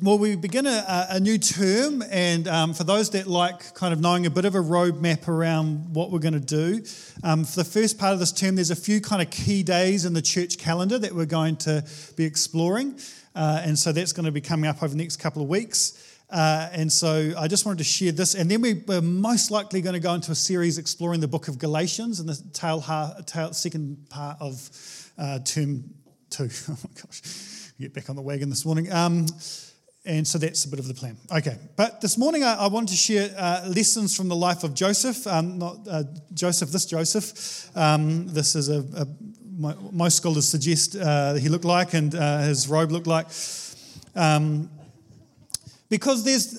well, we begin a, a new term, and um, for those that like kind of knowing a bit of a roadmap around what we're going to do, um, for the first part of this term, there's a few kind of key days in the church calendar that we're going to be exploring. Uh, and so that's going to be coming up over the next couple of weeks. Uh, and so I just wanted to share this. And then we, are most likely going to go into a series exploring the book of Galatians in the tail, tail second part of uh, term two. Oh my gosh, get back on the wagon this morning. Um, and so that's a bit of the plan. Okay, but this morning I, I wanted to share uh, lessons from the life of Joseph. Um, not uh, Joseph, this Joseph. Um, this is a, a my, most scholars suggest uh, he looked like and uh, his robe looked like. Um, because there's,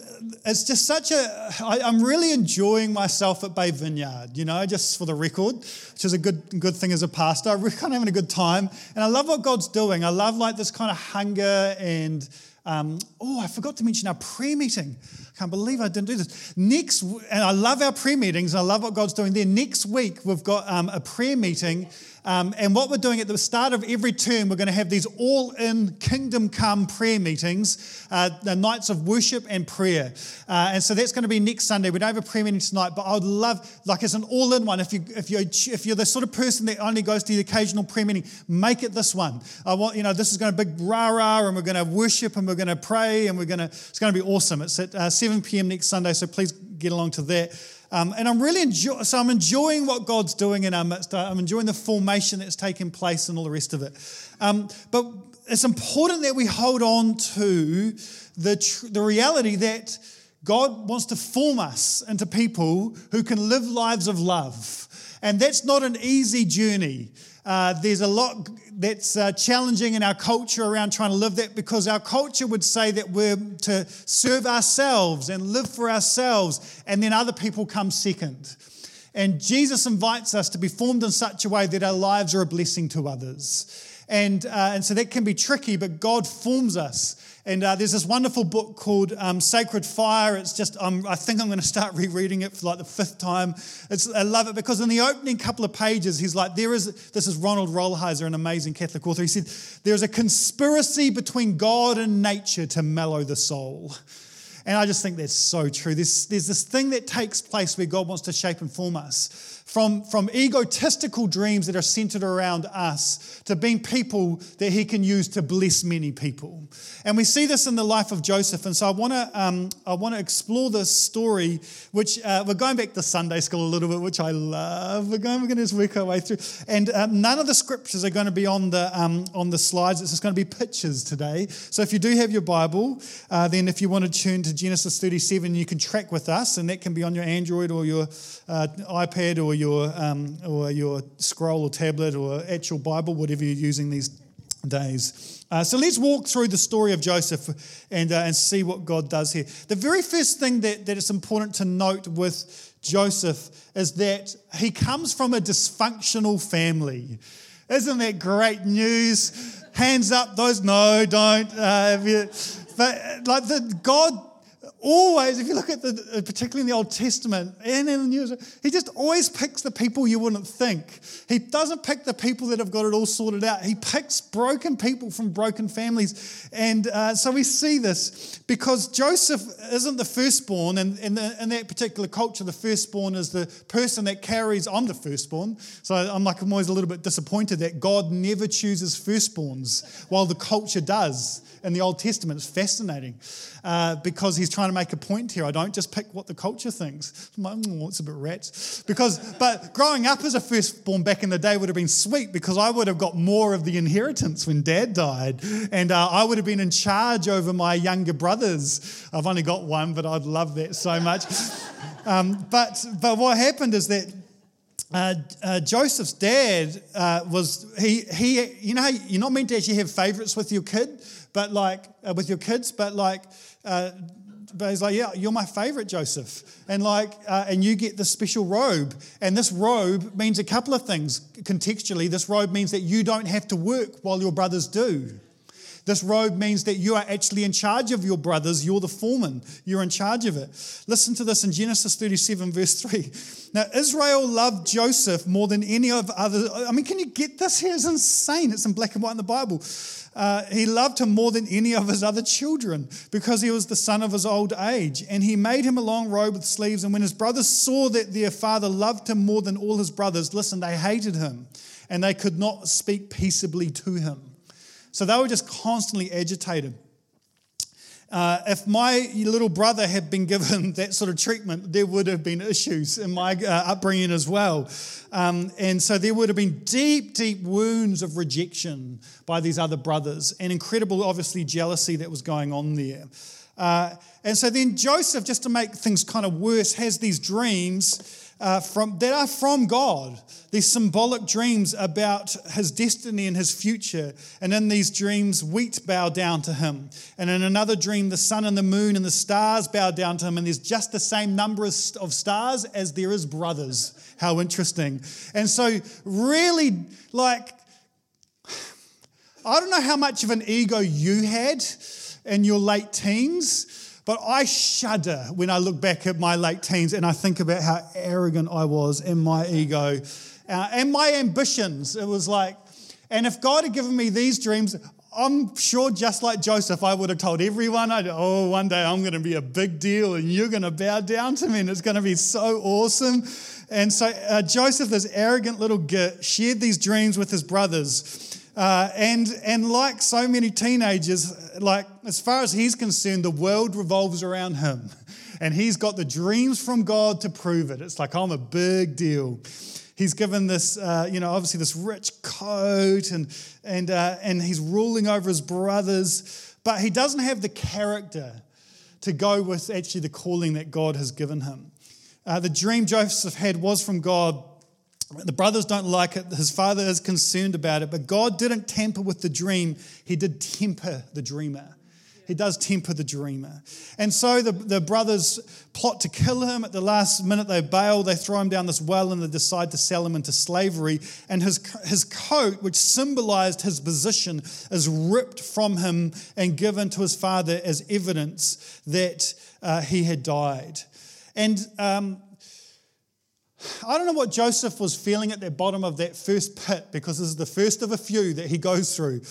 it's just such a, I, I'm really enjoying myself at Bay Vineyard, you know, just for the record, which is a good, good thing as a pastor. I'm kind of having a good time. And I love what God's doing. I love like this kind of hunger and, um, oh, I forgot to mention our prayer meeting. Can't believe I didn't do this. Next, and I love our prayer meetings. I love what God's doing there. Next week, we've got um, a prayer meeting um, and what we're doing at the start of every term, we're going to have these all in kingdom come prayer meetings, uh, the nights of worship and prayer. Uh, and so that's going to be next Sunday. We don't have a prayer meeting tonight, but I would love, like, it's an all in one. If, you, if, you're, if you're the sort of person that only goes to the occasional prayer meeting, make it this one. I want, you know, this is going to be big rah rah, and we're going to worship and we're going to pray, and we're going to, it's going to be awesome. It's at uh, 7 p.m. next Sunday, so please get along to that. Um, and I'm really enjoying, so I'm enjoying what God's doing in our midst. I'm enjoying the formation that's taking place and all the rest of it. Um, but it's important that we hold on to the, tr- the reality that God wants to form us into people who can live lives of love. And that's not an easy journey. Uh, there's a lot that's uh, challenging in our culture around trying to live that because our culture would say that we're to serve ourselves and live for ourselves, and then other people come second. And Jesus invites us to be formed in such a way that our lives are a blessing to others. And, uh, and so that can be tricky, but God forms us and uh, there's this wonderful book called um, Sacred Fire. It's just, um, I think I'm going to start rereading it for like the fifth time. It's, I love it because in the opening couple of pages, he's like, there is, this is Ronald Rolheiser, an amazing Catholic author. He said, there's a conspiracy between God and nature to mellow the soul. And I just think that's so true. There's, there's this thing that takes place where God wants to shape and form us from, from egotistical dreams that are centered around us to being people that he can use to bless many people. And we see this in the life of Joseph. And so I want to um, I want to explore this story, which uh, we're going back to Sunday school a little bit, which I love. We're going, we're going to just work our way through. And um, none of the scriptures are going to be on the, um, on the slides. It's just going to be pictures today. So if you do have your Bible, uh, then if you want to turn to Genesis 37, you can track with us, and that can be on your Android or your uh, iPad or your, um, or your scroll or tablet or actual Bible, whatever you're using these days. Uh, so let's walk through the story of Joseph and, uh, and see what God does here. The very first thing that, that is important to note with Joseph is that he comes from a dysfunctional family. Isn't that great news? Hands up, those no, don't. Uh, but like the God always, if you look at the, uh, particularly in the Old Testament and in the New, he just always picks the people you wouldn't think. He doesn't pick the people that have got it all sorted out. He picks broken people from broken families. And uh, so we see this because Joseph isn't the firstborn, and in, in that particular culture, the firstborn is the person that carries, I'm the firstborn. So I'm like, I'm always a little bit disappointed that God never chooses firstborns while the culture does in the Old Testament. It's fascinating uh, because he's trying to make a point here. I don't just pick what the culture thinks. Like, oh, it's a bit rats. Because, but growing up as a firstborn back in the day would have been sweet because I would have got more of the inheritance when dad died. And uh, I would have been in charge over my younger brothers. I've only got one, but I'd love that so much. Um, but, but what happened is that uh, uh, Joseph's dad uh, was he he you know you're not meant to actually have favorites with your kid, but like uh, with your kids, but like. Uh, but he's like, yeah, you're my favorite, Joseph, and like, uh, and you get this special robe, and this robe means a couple of things contextually. This robe means that you don't have to work while your brothers do. This robe means that you are actually in charge of your brothers. You're the foreman, you're in charge of it. Listen to this in Genesis 37, verse 3. Now, Israel loved Joseph more than any of other. I mean, can you get this here? It's insane. It's in black and white in the Bible. Uh, he loved him more than any of his other children because he was the son of his old age. And he made him a long robe with sleeves. And when his brothers saw that their father loved him more than all his brothers, listen, they hated him and they could not speak peaceably to him. So they were just constantly agitated. Uh, if my little brother had been given that sort of treatment, there would have been issues in my uh, upbringing as well. Um, and so there would have been deep, deep wounds of rejection by these other brothers and incredible, obviously, jealousy that was going on there. Uh, and so then Joseph, just to make things kind of worse, has these dreams uh, from, that are from God, these symbolic dreams about his destiny and his future. And in these dreams, wheat bow down to him. And in another dream, the sun and the moon and the stars bow down to him. And there's just the same number of stars as there is brothers. How interesting. And so, really, like, I don't know how much of an ego you had in your late teens. But I shudder when I look back at my late teens and I think about how arrogant I was in my ego uh, and my ambitions. It was like, and if God had given me these dreams, I'm sure just like Joseph, I would have told everyone, oh, one day I'm going to be a big deal and you're going to bow down to me and it's going to be so awesome. And so uh, Joseph, this arrogant little git, shared these dreams with his brothers. Uh, and, and like so many teenagers, like as far as he's concerned, the world revolves around him. And he's got the dreams from God to prove it. It's like, I'm a big deal. He's given this, uh, you know, obviously this rich coat and, and, uh, and he's ruling over his brothers, but he doesn't have the character to go with actually the calling that God has given him. Uh, the dream Joseph had was from God, the brothers don't like it. His father is concerned about it. But God didn't tamper with the dream, He did temper the dreamer. He does temper the dreamer. And so the, the brothers plot to kill him. At the last minute, they bail, they throw him down this well, and they decide to sell him into slavery. And his, his coat, which symbolized his position, is ripped from him and given to his father as evidence that uh, he had died. And um, I don't know what Joseph was feeling at the bottom of that first pit because this is the first of a few that he goes through.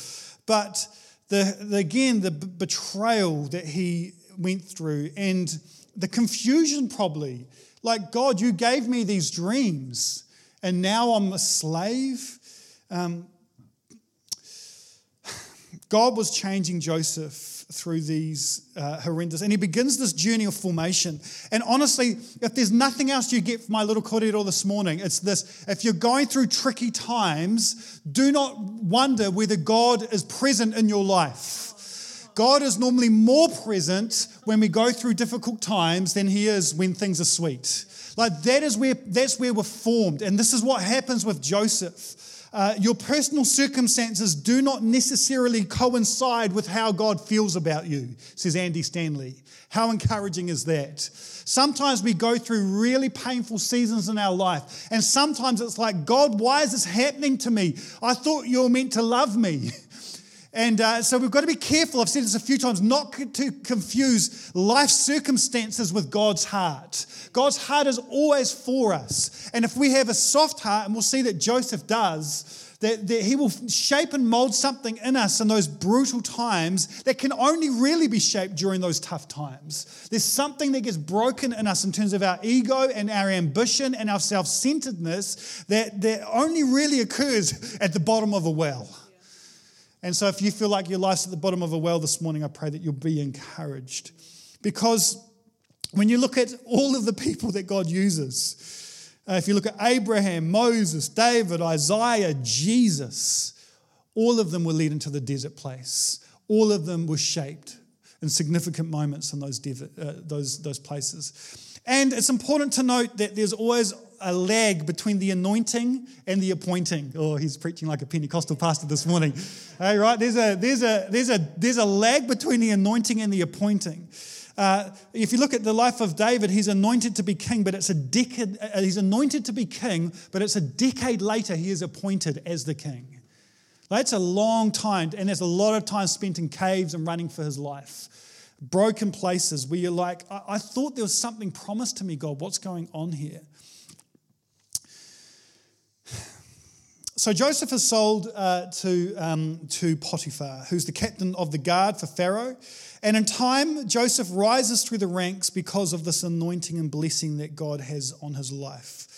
But the, the, again, the betrayal that he went through and the confusion, probably. Like, God, you gave me these dreams and now I'm a slave. Um, God was changing Joseph through these uh, horrendous. And he begins this journey of formation. And honestly, if there's nothing else you get from my little corridor this morning, it's this. If you're going through tricky times, do not wonder whether God is present in your life. God is normally more present when we go through difficult times than he is when things are sweet. Like that is where that's where we're formed. And this is what happens with Joseph. Uh, your personal circumstances do not necessarily coincide with how God feels about you, says Andy Stanley. How encouraging is that? Sometimes we go through really painful seasons in our life, and sometimes it's like, God, why is this happening to me? I thought you were meant to love me. And uh, so we've got to be careful, I've said this a few times, not to confuse life circumstances with God's heart. God's heart is always for us. And if we have a soft heart, and we'll see that Joseph does, that, that he will shape and mold something in us in those brutal times that can only really be shaped during those tough times. There's something that gets broken in us in terms of our ego and our ambition and our self centeredness that, that only really occurs at the bottom of a well. And so, if you feel like your life's at the bottom of a well this morning, I pray that you'll be encouraged. Because when you look at all of the people that God uses, uh, if you look at Abraham, Moses, David, Isaiah, Jesus, all of them were led into the desert place. All of them were shaped in significant moments in those, uh, those, those places. And it's important to note that there's always a lag between the anointing and the appointing. Oh, he's preaching like a Pentecostal pastor this morning. hey, right? There's a, there's, a, there's, a, there's a lag between the anointing and the appointing. Uh, if you look at the life of David, he's anointed to be king, but it's a decade, uh, he's anointed to be king, but it's a decade later he is appointed as the king. That's a long time, and there's a lot of time spent in caves and running for his life. Broken places where you're like, I, I thought there was something promised to me, God. What's going on here? So Joseph is sold uh, to, um, to Potiphar, who's the captain of the guard for Pharaoh. And in time, Joseph rises through the ranks because of this anointing and blessing that God has on his life.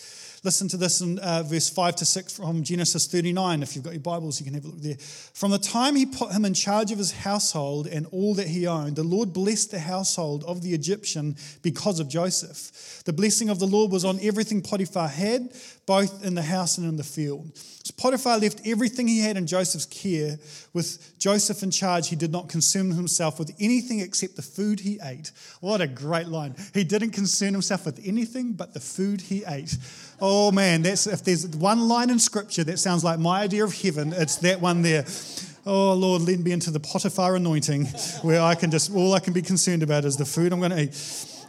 Listen to this in uh, verse 5 to 6 from Genesis 39. If you've got your Bibles, you can have a look there. From the time he put him in charge of his household and all that he owned, the Lord blessed the household of the Egyptian because of Joseph. The blessing of the Lord was on everything Potiphar had, both in the house and in the field. So Potiphar left everything he had in Joseph's care. With Joseph in charge, he did not concern himself with anything except the food he ate. What a great line. He didn't concern himself with anything but the food he ate. Oh man, that's if there's one line in scripture that sounds like my idea of heaven, it's that one there. Oh Lord, lead me into the Potiphar anointing where I can just all I can be concerned about is the food I'm going to eat.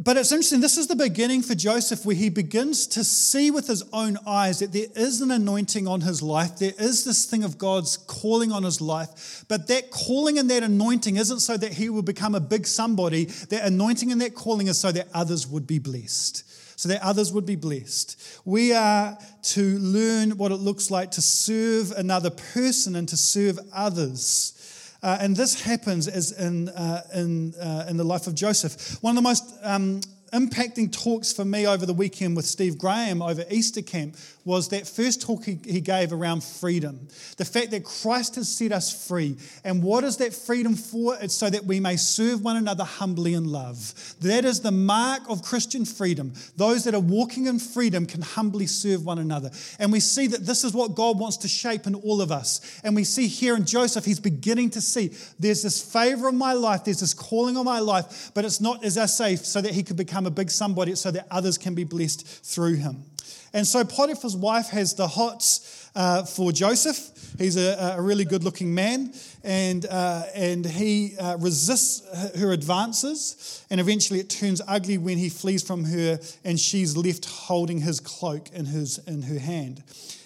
But it's interesting, this is the beginning for Joseph where he begins to see with his own eyes that there is an anointing on his life. There is this thing of God's calling on his life. But that calling and that anointing isn't so that he will become a big somebody. That anointing and that calling is so that others would be blessed. So that others would be blessed. We are to learn what it looks like to serve another person and to serve others. Uh, and this happens as in, uh, in, uh, in the life of Joseph. One of the most um, impacting talks for me over the weekend with Steve Graham over Easter camp was that first talk he, he gave around freedom. The fact that Christ has set us free. And what is that freedom for? It's so that we may serve one another humbly in love. That is the mark of Christian freedom. Those that are walking in freedom can humbly serve one another. And we see that this is what God wants to shape in all of us. And we see here in Joseph, he's beginning to see there's this favor in my life, there's this calling on my life, but it's not, as I say, so that he could become a big somebody, so that others can be blessed through him. And so Potiphar's wife has the hots uh, for Joseph. He's a, a, really good looking man, and, uh, and he uh, resists her advances. And eventually it turns ugly when he flees from her, and she's left holding his cloak in, his, in her hand.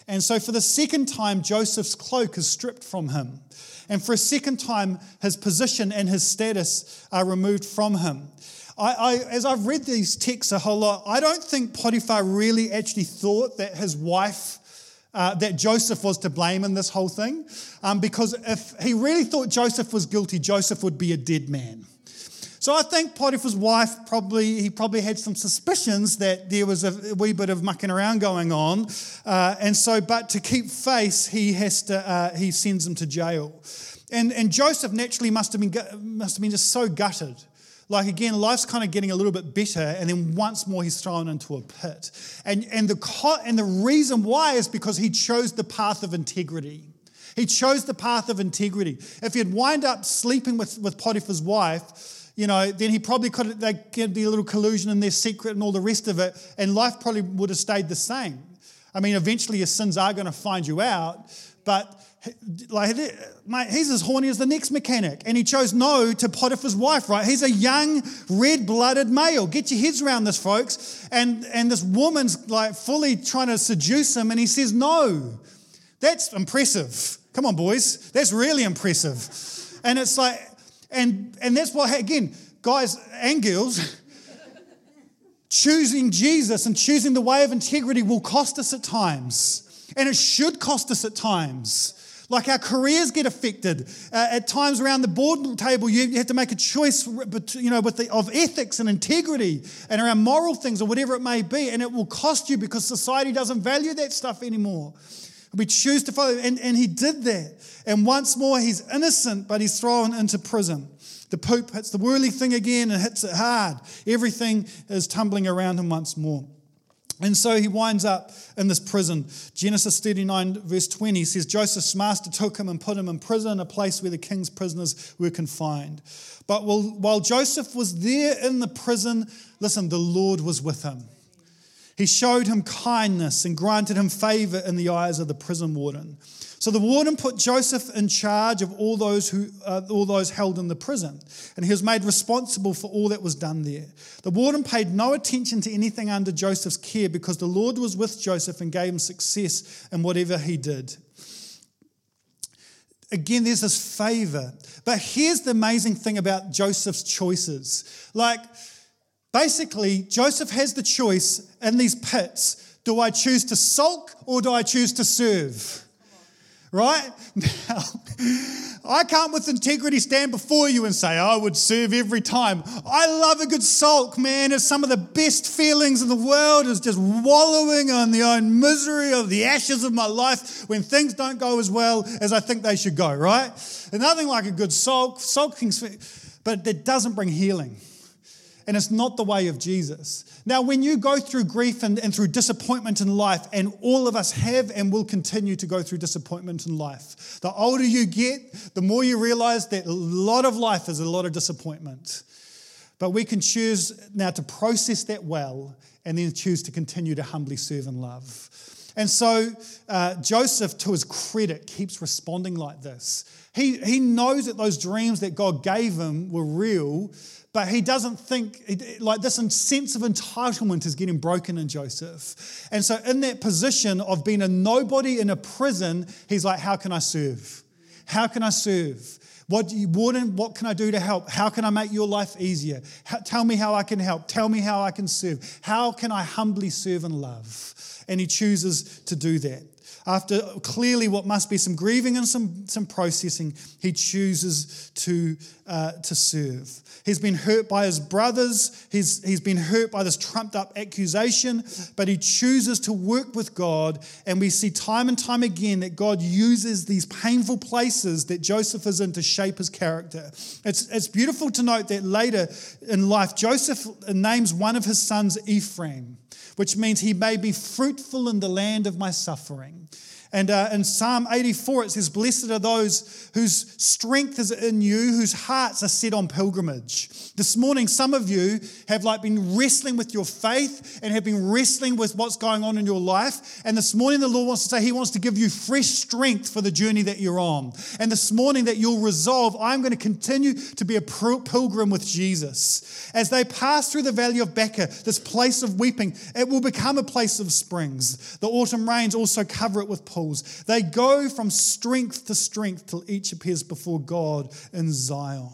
And so, for the second time, Joseph's cloak is stripped from him. And for a second time, his position and his status are removed from him. I, I, as I've read these texts a whole lot, I don't think Potiphar really actually thought that his wife, uh, that Joseph was to blame in this whole thing. Um, because if he really thought Joseph was guilty, Joseph would be a dead man. So I think Potiphar's wife probably he probably had some suspicions that there was a wee bit of mucking around going on, uh, and so but to keep face, he has to uh, he sends him to jail, and and Joseph naturally must have been must have been just so gutted like again, life's kind of getting a little bit better, and then once more he's thrown into a pit. And, and, the, and the reason why is because he chose the path of integrity. He chose the path of integrity. If he'd wind up sleeping with, with Potiphar's wife, you know, then he probably could there could be a little collusion in their secret and all the rest of it, and life probably would have stayed the same. I mean, eventually your sins are going to find you out, but like mate, he's as horny as the next mechanic, and he chose no to Potiphar's wife. Right? He's a young, red-blooded male. Get your heads around this, folks. And and this woman's like fully trying to seduce him, and he says no. That's impressive. Come on, boys. That's really impressive. And it's like, and and that's why again, guys and girls. Choosing Jesus and choosing the way of integrity will cost us at times. And it should cost us at times. Like our careers get affected. Uh, at times around the board table, you, you have to make a choice, you know, with the, of ethics and integrity and around moral things or whatever it may be, and it will cost you because society doesn't value that stuff anymore. We choose to follow, and, and he did that. And once more, he's innocent, but he's thrown into prison. The poop hits the whirly thing again and hits it hard. Everything is tumbling around him once more. And so he winds up in this prison. Genesis 39, verse 20 says Joseph's master took him and put him in prison, a place where the king's prisoners were confined. But while, Joseph was there in the prison, listen, the Lord was with him. He showed him kindness and granted him favor in the eyes of the prison warden. So the warden put Joseph in charge of all those who uh, all those held in the prison, and he was made responsible for all that was done there. The warden paid no attention to anything under Joseph's care because the Lord was with Joseph and gave him success in whatever he did. again, there's this favor. But here's the amazing thing about Joseph's choices. Like, basically, Joseph has the choice in these pits do I choose to sulk or do I choose to serve? Right? Now, I can't with integrity stand before you and say, I would serve every time. I love a good sulk, man. It's some of the best feelings in the world, is just wallowing on the own misery of the ashes of my life when things don't go as well as I think they should go, right? And nothing like a good sulk. Sulking, but it doesn't bring healing and it's not the way of Jesus. Now, when you go through grief and, and through disappointment in life, and all of us have and will continue to go through disappointment in life, the older you get, the more you realize that a lot of life is a lot of disappointment. But we can choose now to process that well and then choose to continue to humbly serve and love. And so uh, Joseph, to his credit, keeps responding like this. He, he knows that those dreams that God gave him were real, but he doesn't think, like this sense of entitlement is getting broken in Joseph. And so, in that position of being a nobody in a prison, he's like, How can I serve? How can I serve? What, you, what, what can I do to help? How can I make your life easier? How, tell me how I can help. Tell me how I can serve. How can I humbly serve and love? And he chooses to do that. After clearly what must be some grieving and some, some processing, he chooses to, uh, to serve. He's been hurt by his brothers, he's, he's been hurt by this trumped up accusation, but he chooses to work with God. And we see time and time again that God uses these painful places that Joseph is in to shape his character. It's, it's beautiful to note that later in life, Joseph names one of his sons Ephraim which means he may be fruitful in the land of my suffering. And uh, in Psalm 84, it says, Blessed are those whose strength is in you, whose hearts are set on pilgrimage. This morning, some of you have like been wrestling with your faith and have been wrestling with what's going on in your life. And this morning, the Lord wants to say He wants to give you fresh strength for the journey that you're on. And this morning, that you'll resolve, I'm going to continue to be a pilgrim with Jesus. As they pass through the valley of Baca, this place of weeping, it will become a place of springs. The autumn rains also cover it with pools They go from strength to strength till each appears before God in Zion.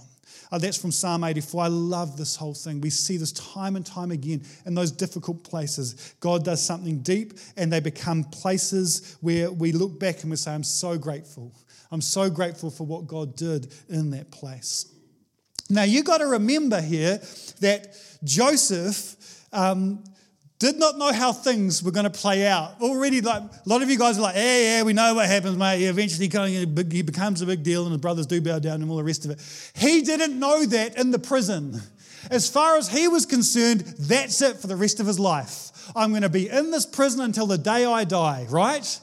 Oh, that's from Psalm 84. I love this whole thing. We see this time and time again in those difficult places. God does something deep, and they become places where we look back and we say, I'm so grateful. I'm so grateful for what God did in that place. Now, you've got to remember here that Joseph. Um, did not know how things were going to play out. Already, like a lot of you guys are like, yeah, yeah, we know what happens, mate. Eventually, he becomes a big deal, and the brothers do bow down, and all the rest of it. He didn't know that in the prison. As far as he was concerned, that's it for the rest of his life. I'm going to be in this prison until the day I die, right?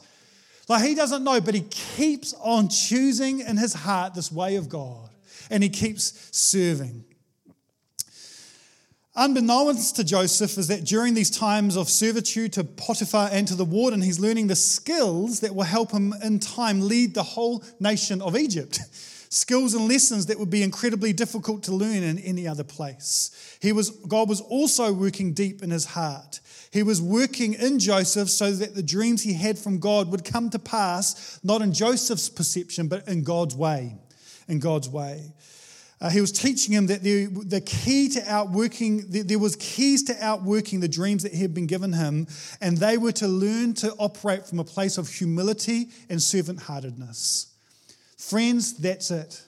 Like he doesn't know, but he keeps on choosing in his heart this way of God, and he keeps serving. Unbeknownst to Joseph is that during these times of servitude to Potiphar and to the warden, he's learning the skills that will help him in time lead the whole nation of Egypt. skills and lessons that would be incredibly difficult to learn in any other place. He was, God was also working deep in his heart. He was working in Joseph so that the dreams he had from God would come to pass, not in Joseph's perception, but in God's way. In God's way. Uh, he was teaching him that the, the key to outworking, the, there was keys to outworking the dreams that had been given him, and they were to learn to operate from a place of humility and servant-heartedness. Friends, that's it.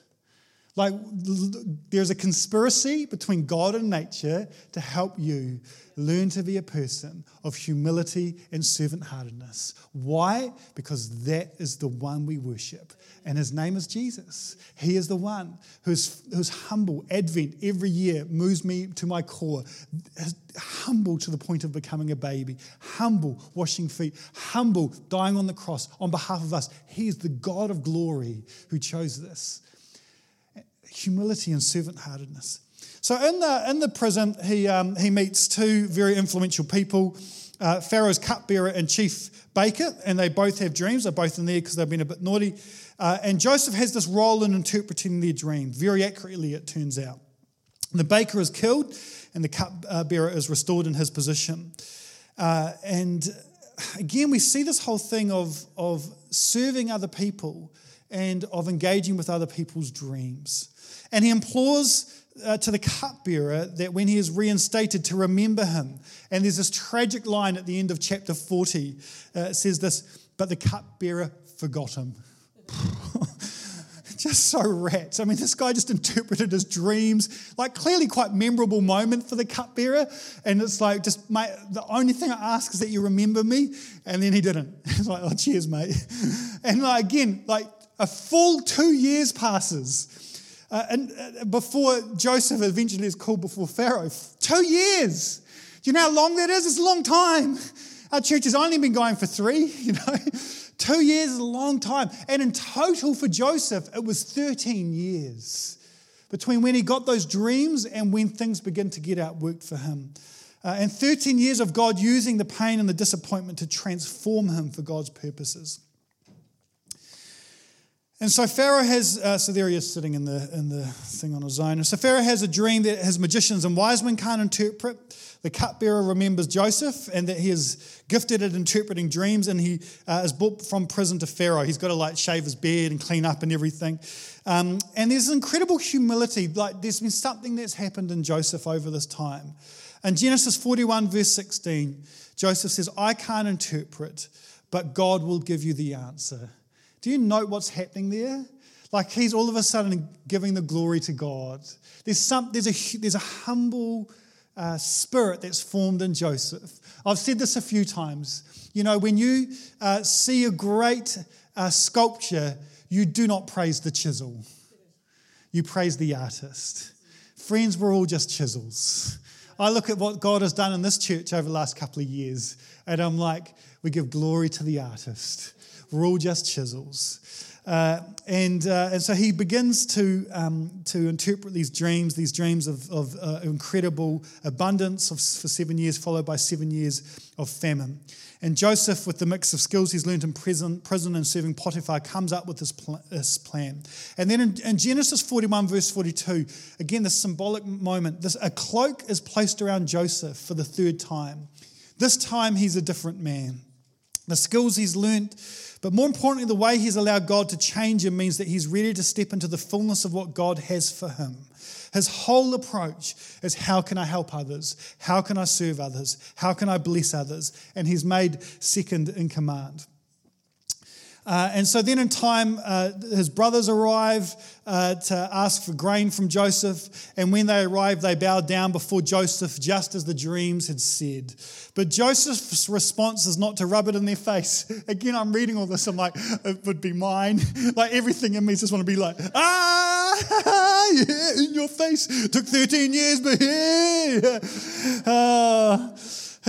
Like there's a conspiracy between God and nature to help you learn to be a person of humility and servant heartedness. Why? Because that is the one we worship. And his name is Jesus. He is the one who's, who's humble. Advent every year moves me to my core. Humble to the point of becoming a baby, humble, washing feet, humble, dying on the cross on behalf of us. He is the God of glory who chose this humility and servant heartedness. So in the, in the prison, he, um, he meets two very influential people uh, Pharaoh's cupbearer and chief baker, and they both have dreams. They're both in there because they've been a bit naughty. Uh, and Joseph has this role in interpreting their dream, very accurately, it turns out. The baker is killed, and the cupbearer is restored in his position. Uh, and again, we see this whole thing of, of serving other people and of engaging with other people's dreams. And he implores uh, to the cupbearer that when he is reinstated to remember him. And there's this tragic line at the end of chapter 40. Uh, it says this, but the cupbearer forgot him. just so rats. I mean, this guy just interpreted his dreams, like clearly quite memorable moment for the cupbearer. And it's like, just, the only thing I ask is that you remember me. And then he didn't. It's like, oh, cheers, mate. And like, again, like a full two years passes. Uh, and uh, before Joseph eventually is called before Pharaoh, two years. Do you know how long that is? It's a long time. Our church has only been going for three, you know. Two years is a long time. And in total for Joseph, it was 13 years between when he got those dreams and when things begin to get outworked for him. Uh, and 13 years of God using the pain and the disappointment to transform him for God's purposes. And so Pharaoh has, uh, so there he is sitting in the, in the thing on his own. And so Pharaoh has a dream that his magicians and wise men can't interpret. The cupbearer remembers Joseph and that he is gifted at interpreting dreams and he uh, is brought from prison to Pharaoh. He's got to like shave his beard and clean up and everything. Um, and there's incredible humility. Like there's been something that's happened in Joseph over this time. In Genesis 41, verse 16, Joseph says, I can't interpret, but God will give you the answer. Do you note what's happening there? Like he's all of a sudden giving the glory to God. There's, some, there's, a, there's a humble uh, spirit that's formed in Joseph. I've said this a few times. You know, when you uh, see a great uh, sculpture, you do not praise the chisel, you praise the artist. Friends, we're all just chisels. I look at what God has done in this church over the last couple of years, and I'm like, we give glory to the artist. We're all just chisels. Uh, and, uh, and so he begins to, um, to interpret these dreams, these dreams of, of uh, incredible abundance of, for seven years, followed by seven years of famine. And Joseph, with the mix of skills he's learned in prison, prison and serving Potiphar, comes up with this, pl- this plan. And then in, in, Genesis 41, verse 42, again, the symbolic moment, this, a cloak is placed around Joseph for the third time. This time, he's a different man. The skills he's learned but more importantly, the way he's allowed God to change him means that he's ready to step into the fullness of what God has for him. His whole approach is how can I help others? How can I serve others? How can I bless others? And he's made second in command. Uh, and so then in time, uh, his brothers arrive uh, to ask for grain from Joseph. And when they arrive, they bow down before Joseph, just as the dreams had said. But Joseph's response is not to rub it in their face. Again, I'm reading all this, I'm like, it would be mine. like everything in me just want to be like, ah, yeah, in your face. Took 13 years, but yeah.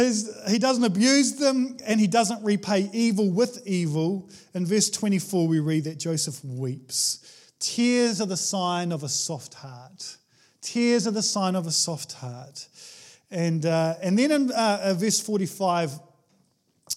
His, he doesn't abuse them and he doesn't repay evil with evil. In verse 24, we read that Joseph weeps. Tears are the sign of a soft heart. Tears are the sign of a soft heart. And, uh, and then in uh, uh verse 45,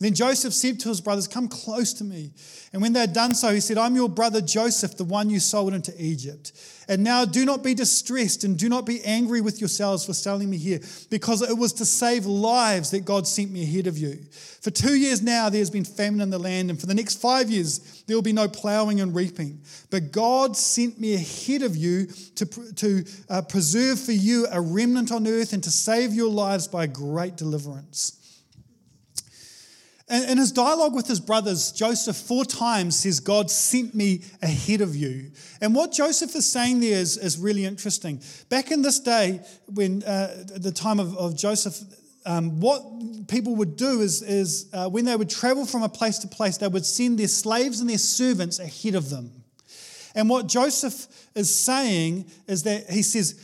Then Joseph said to his brothers, Come close to me. And when they had done so, he said, I'm your brother Joseph, the one you sold into Egypt. And now do not be distressed and do not be angry with yourselves for selling me here, because it was to save lives that God sent me ahead of you. For two years now there has been famine in the land, and for the next five years there will be no plowing and reaping. But God sent me ahead of you to, to uh, preserve for you a remnant on earth and to save your lives by great deliverance. In his dialogue with his brothers, Joseph four times says, God sent me ahead of you. And what Joseph is saying there is, is really interesting. Back in this day, when uh, the time of, of Joseph, um, what people would do is, is uh, when they would travel from a place to place, they would send their slaves and their servants ahead of them. And what Joseph is saying is that he says,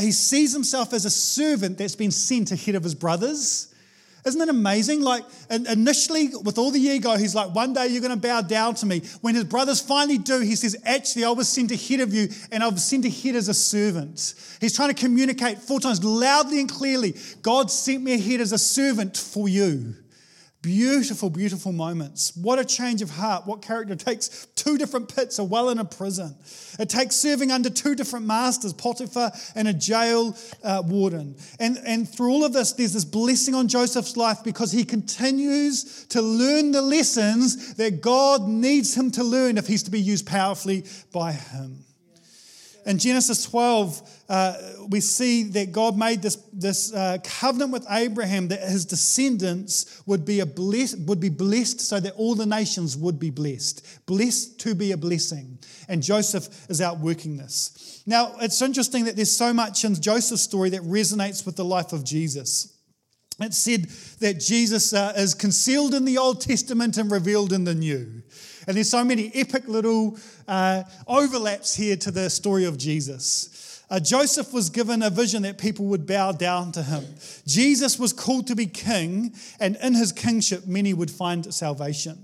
he sees himself as a servant that's been sent ahead of his brothers Isn't it amazing? Like, initially, with all the ego, he's like, one day you're going to bow down to me. When his brothers finally do, he says, actually, I was sent ahead of you, and I was sent ahead as a servant. He's trying to communicate four times loudly and clearly God sent me ahead as a servant for you. Beautiful, beautiful moments. What a change of heart. What character it takes two different pits, a well and a prison. It takes serving under two different masters, Potiphar and a jail uh, warden. And, and through all of this, there's this blessing on Joseph's life because he continues to learn the lessons that God needs him to learn if he's to be used powerfully by him. In Genesis 12, uh, we see that God made this, this uh, covenant with Abraham that his descendants would be, a bless, would be blessed so that all the nations would be blessed. Blessed to be a blessing. And Joseph is out working this. Now, it's interesting that there's so much in Joseph's story that resonates with the life of Jesus. It's said that Jesus uh, is concealed in the Old Testament and revealed in the New. And there's so many epic little uh, overlaps here to the story of Jesus. Uh, Joseph was given a vision that people would bow down to him. Jesus was called to be king, and in his kingship, many would find salvation.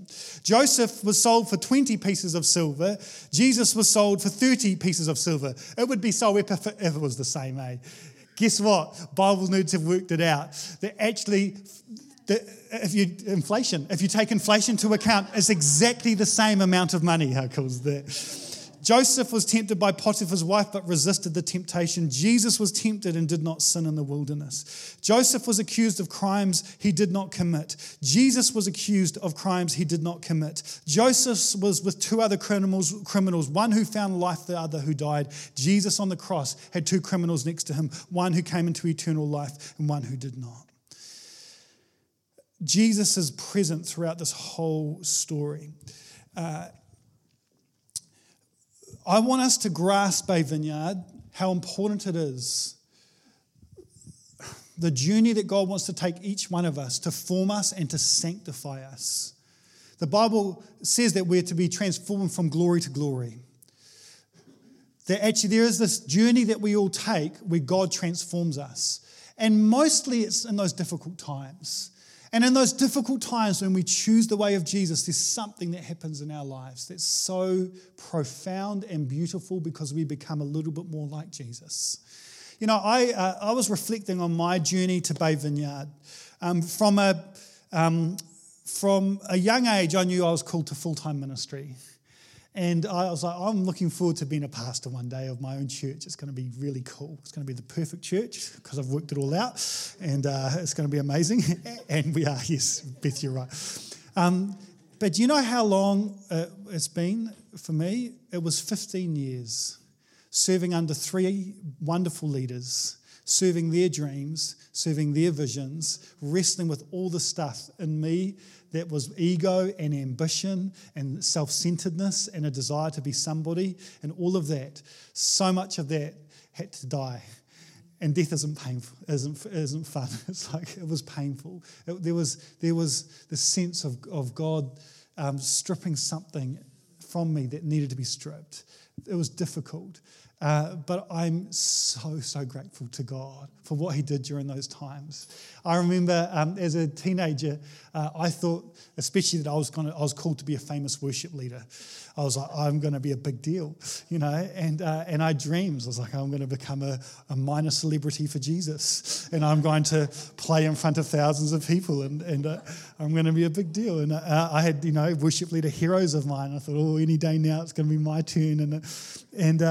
Joseph was sold for 20 pieces of silver. Jesus was sold for 30 pieces of silver. It would be so epic if it was the same, eh? Guess what? Bible nerds have worked it out. That actually if you inflation, if you take inflation to account, it's exactly the same amount of money. How cool is that? Joseph was tempted by Potiphar's wife but resisted the temptation. Jesus was tempted and did not sin in the wilderness. Joseph was accused of crimes he did not commit. Jesus was accused of crimes he did not commit. Joseph was with two other criminals, criminals, one who found life, the other who died. Jesus on the cross had two criminals next to him, one who came into eternal life and one who did not. Jesus is present throughout this whole story. Uh, I want us to grasp Bay Vineyard how important it is. The journey that God wants to take each one of us to form us and to sanctify us. The Bible says that we're to be transformed from glory to glory. That actually there is this journey that we all take where God transforms us. And mostly it's in those difficult times. And in those difficult times when we choose the way of Jesus, there's something that happens in our lives that's so profound and beautiful because we become a little bit more like Jesus. You know, I, uh, I was reflecting on my journey to Bay Vineyard. Um, from, a, um, from a young age, I knew I was called to full time ministry. And I was like, I'm looking forward to being a pastor one day of my own church. It's going to be really cool. It's going to be the perfect church because I've worked it all out, and uh, it's going to be amazing. and we are, yes, Beth, you're right. Um, but do you know how long uh, it's been for me? It was 15 years serving under three wonderful leaders, serving their dreams, serving their visions, wrestling with all the stuff in me that was ego and ambition and self centeredness and a desire to be somebody and all of that, so much of that had to die. And death isn't painful, isn't, isn't fun. It's like it was painful. It, there, was, there was the sense of, of God um, stripping something from me that needed to be stripped. It was difficult. Uh, but I'm so, so grateful to God for what He did during those times. I remember um, as a teenager, uh, I thought, especially that I was, gonna, I was called to be a famous worship leader. I was like, I'm going to be a big deal, you know, and, uh, and I dreamed. I was like, I'm going to become a, a minor celebrity for Jesus, and I'm going to play in front of thousands of people, and, and uh, I'm going to be a big deal. And uh, I had, you know, worship leader heroes of mine. I thought, oh, any day now it's going to be my turn. And, and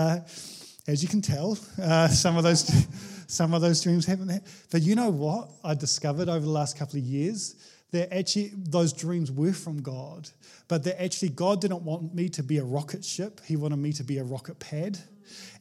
as you can tell, uh, some of those some of those dreams haven't. But you know what? I discovered over the last couple of years that actually those dreams were from God, but that actually God didn't want me to be a rocket ship. He wanted me to be a rocket pad.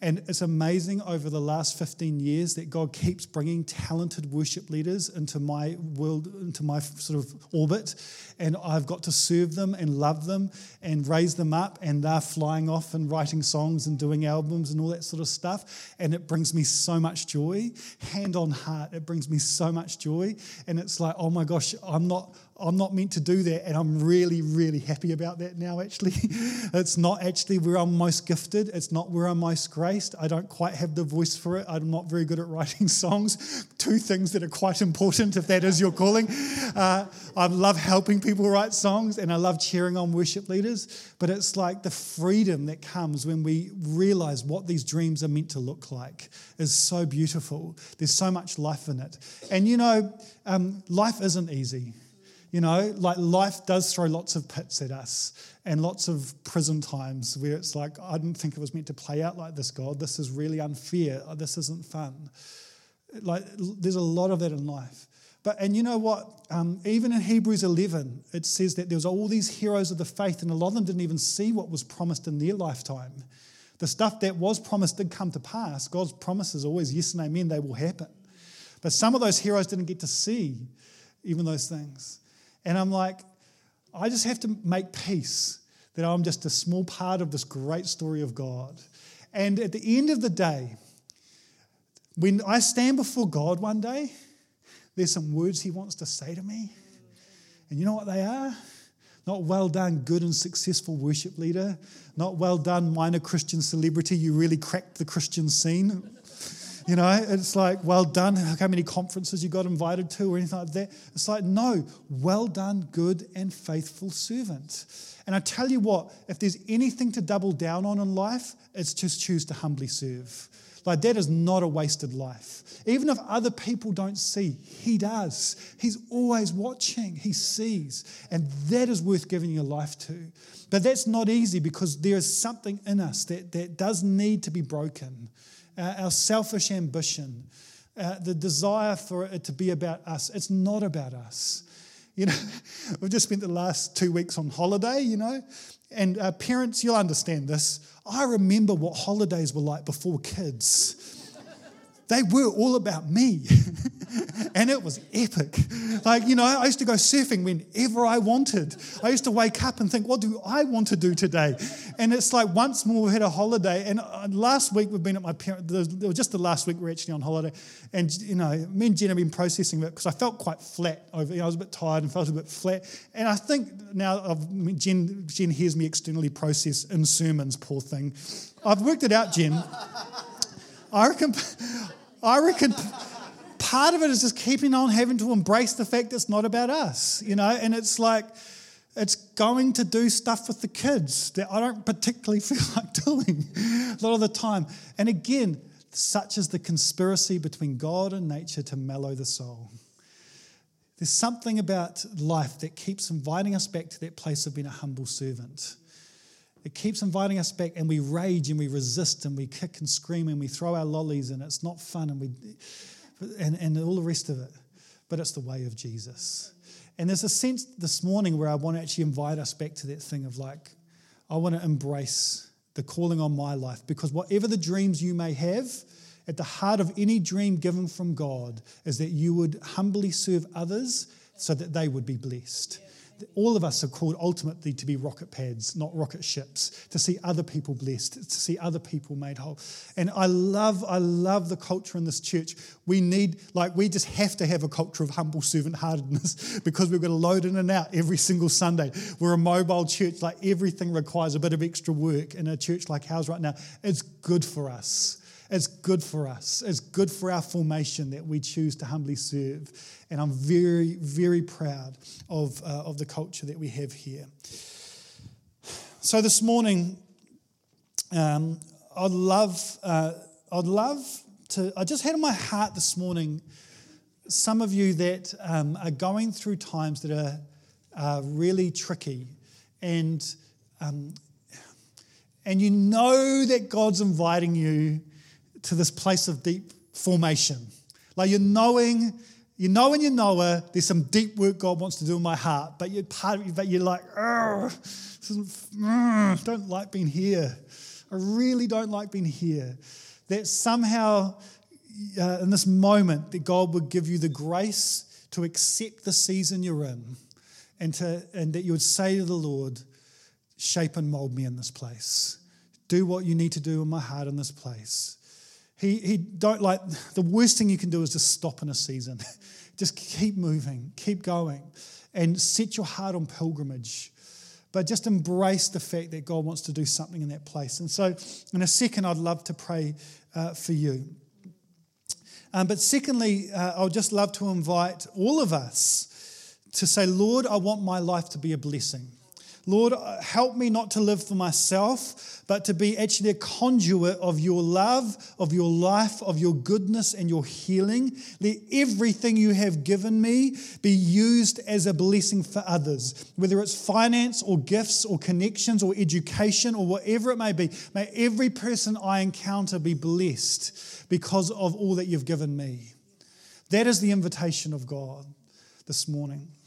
And it's amazing over the last 15 years that God keeps bringing talented worship leaders into my world, into my sort of orbit. And I've got to serve them and love them and raise them up. And they're flying off and writing songs and doing albums and all that sort of stuff. And it brings me so much joy. Hand on heart, it brings me so much joy. And it's like, oh my gosh, I'm not. I'm not meant to do that, and I'm really, really happy about that now, actually. it's not actually where I'm most gifted, it's not where I'm most graced. I don't quite have the voice for it. I'm not very good at writing songs. Two things that are quite important if that is your calling. Uh, I love helping people write songs and I love cheering on worship leaders. But it's like the freedom that comes when we realize what these dreams are meant to look like is so beautiful. There's so much life in it. And you know, um, life isn't easy. You know, like life does throw lots of pits at us and lots of prison times where it's like, I didn't think it was meant to play out like this, God. This is really unfair. This isn't fun. Like, there's a lot of that in life. But, and you know what? Um, even in Hebrews 11, it says that there was all these heroes of the faith, and a lot of them didn't even see what was promised in their lifetime. The stuff that was promised did come to pass. God's promises always yes and amen, they will happen. But some of those heroes didn't get to see even those things. And I'm like, I just have to make peace that I'm just a small part of this great story of God. And at the end of the day, when I stand before God one day, there's some words He wants to say to me. And you know what they are? Not well done, good and successful worship leader. Not well done, minor Christian celebrity. You really cracked the Christian scene. You know, it's like, well done. How many conferences you got invited to or anything like that? It's like, no, well done, good and faithful servant. And I tell you what, if there's anything to double down on in life, it's just choose to humbly serve. Like, that is not a wasted life. Even if other people don't see, He does. He's always watching, He sees. And that is worth giving your life to. But that's not easy because there is something in us that, that does need to be broken uh, our selfish ambition, uh, the desire for it to be about us. It's not about us. You know, we've just spent the last two weeks on holiday, you know, and uh, parents, you'll understand this. I remember what holidays were like before kids. They were all about me. and it was epic. Like, you know, I used to go surfing whenever I wanted. I used to wake up and think, what do I want to do today? And it's like once more we had a holiday. And uh, last week we've been at my parents, it was just the last week we are actually on holiday. And, you know, me and Jen have been processing it because I felt quite flat over, you know, I was a bit tired and felt a bit flat. And I think now I've, Jen, Jen hears me externally process in sermons, poor thing. I've worked it out, Jen. I reckon, I reckon part of it is just keeping on having to embrace the fact it's not about us, you know, and it's like, it's going to do stuff with the kids that I don't particularly feel like doing a lot of the time. And again, such is the conspiracy between God and nature to mellow the soul. There's something about life that keeps inviting us back to that place of being a humble servant. It keeps inviting us back, and we rage and we resist and we kick and scream and we throw our lollies, and it's not fun, and we and, and all the rest of it. But it's the way of Jesus. And there's a sense this morning where I want to actually invite us back to that thing of like, I want to embrace the calling on my life because whatever the dreams you may have, at the heart of any dream given from God is that you would humbly serve others so that they would be blessed all of us are called ultimately to be rocket pads, not rocket ships, to see other people blessed, to see other people made whole. And I love, I love the culture in this church. We need, like, we just have to have a culture of humble servant heartedness because we're going to load in and out every single Sunday. We're a mobile church, like, everything requires a bit of extra work in a church like ours right now. It's good for us. It's good for us. It's good for our formation that we choose to humbly serve. And I'm very, very proud of, uh, of the culture that we have here. So this morning, um, I'd love, uh, I'd love to, I just had in my heart this morning some of you that um, are going through times that are, really tricky and, um, and you know that God's inviting you to this place of deep formation. Like you're knowing, you know when you know her, there's some deep work God wants to do in my heart, but you're part but you're like, isn't, don't like being here. I really don't like being here. That somehow uh, in this moment that God would give you the grace to accept the season you're in and, to, and that you would say to the Lord, shape and mold me in this place. Do what you need to do in my heart in this place. He, he don't like the worst thing you can do is just stop in a season. just keep moving, keep going, and set your heart on pilgrimage. but just embrace the fact that God wants to do something in that place. And so, in a second, I'd love to pray uh, for you. Um, but secondly, uh, I would just love to invite all of us to say, Lord, I want my life to be a blessing. Lord, uh, help me not to live for myself, but to be actually a conduit of your love, of your life, of your goodness and your healing. Let everything you have given me be used as a blessing for others, whether it's finance or gifts or connections or education or whatever it may be. May every person I encounter be blessed because of all that you've given me. That is the invitation of God this morning.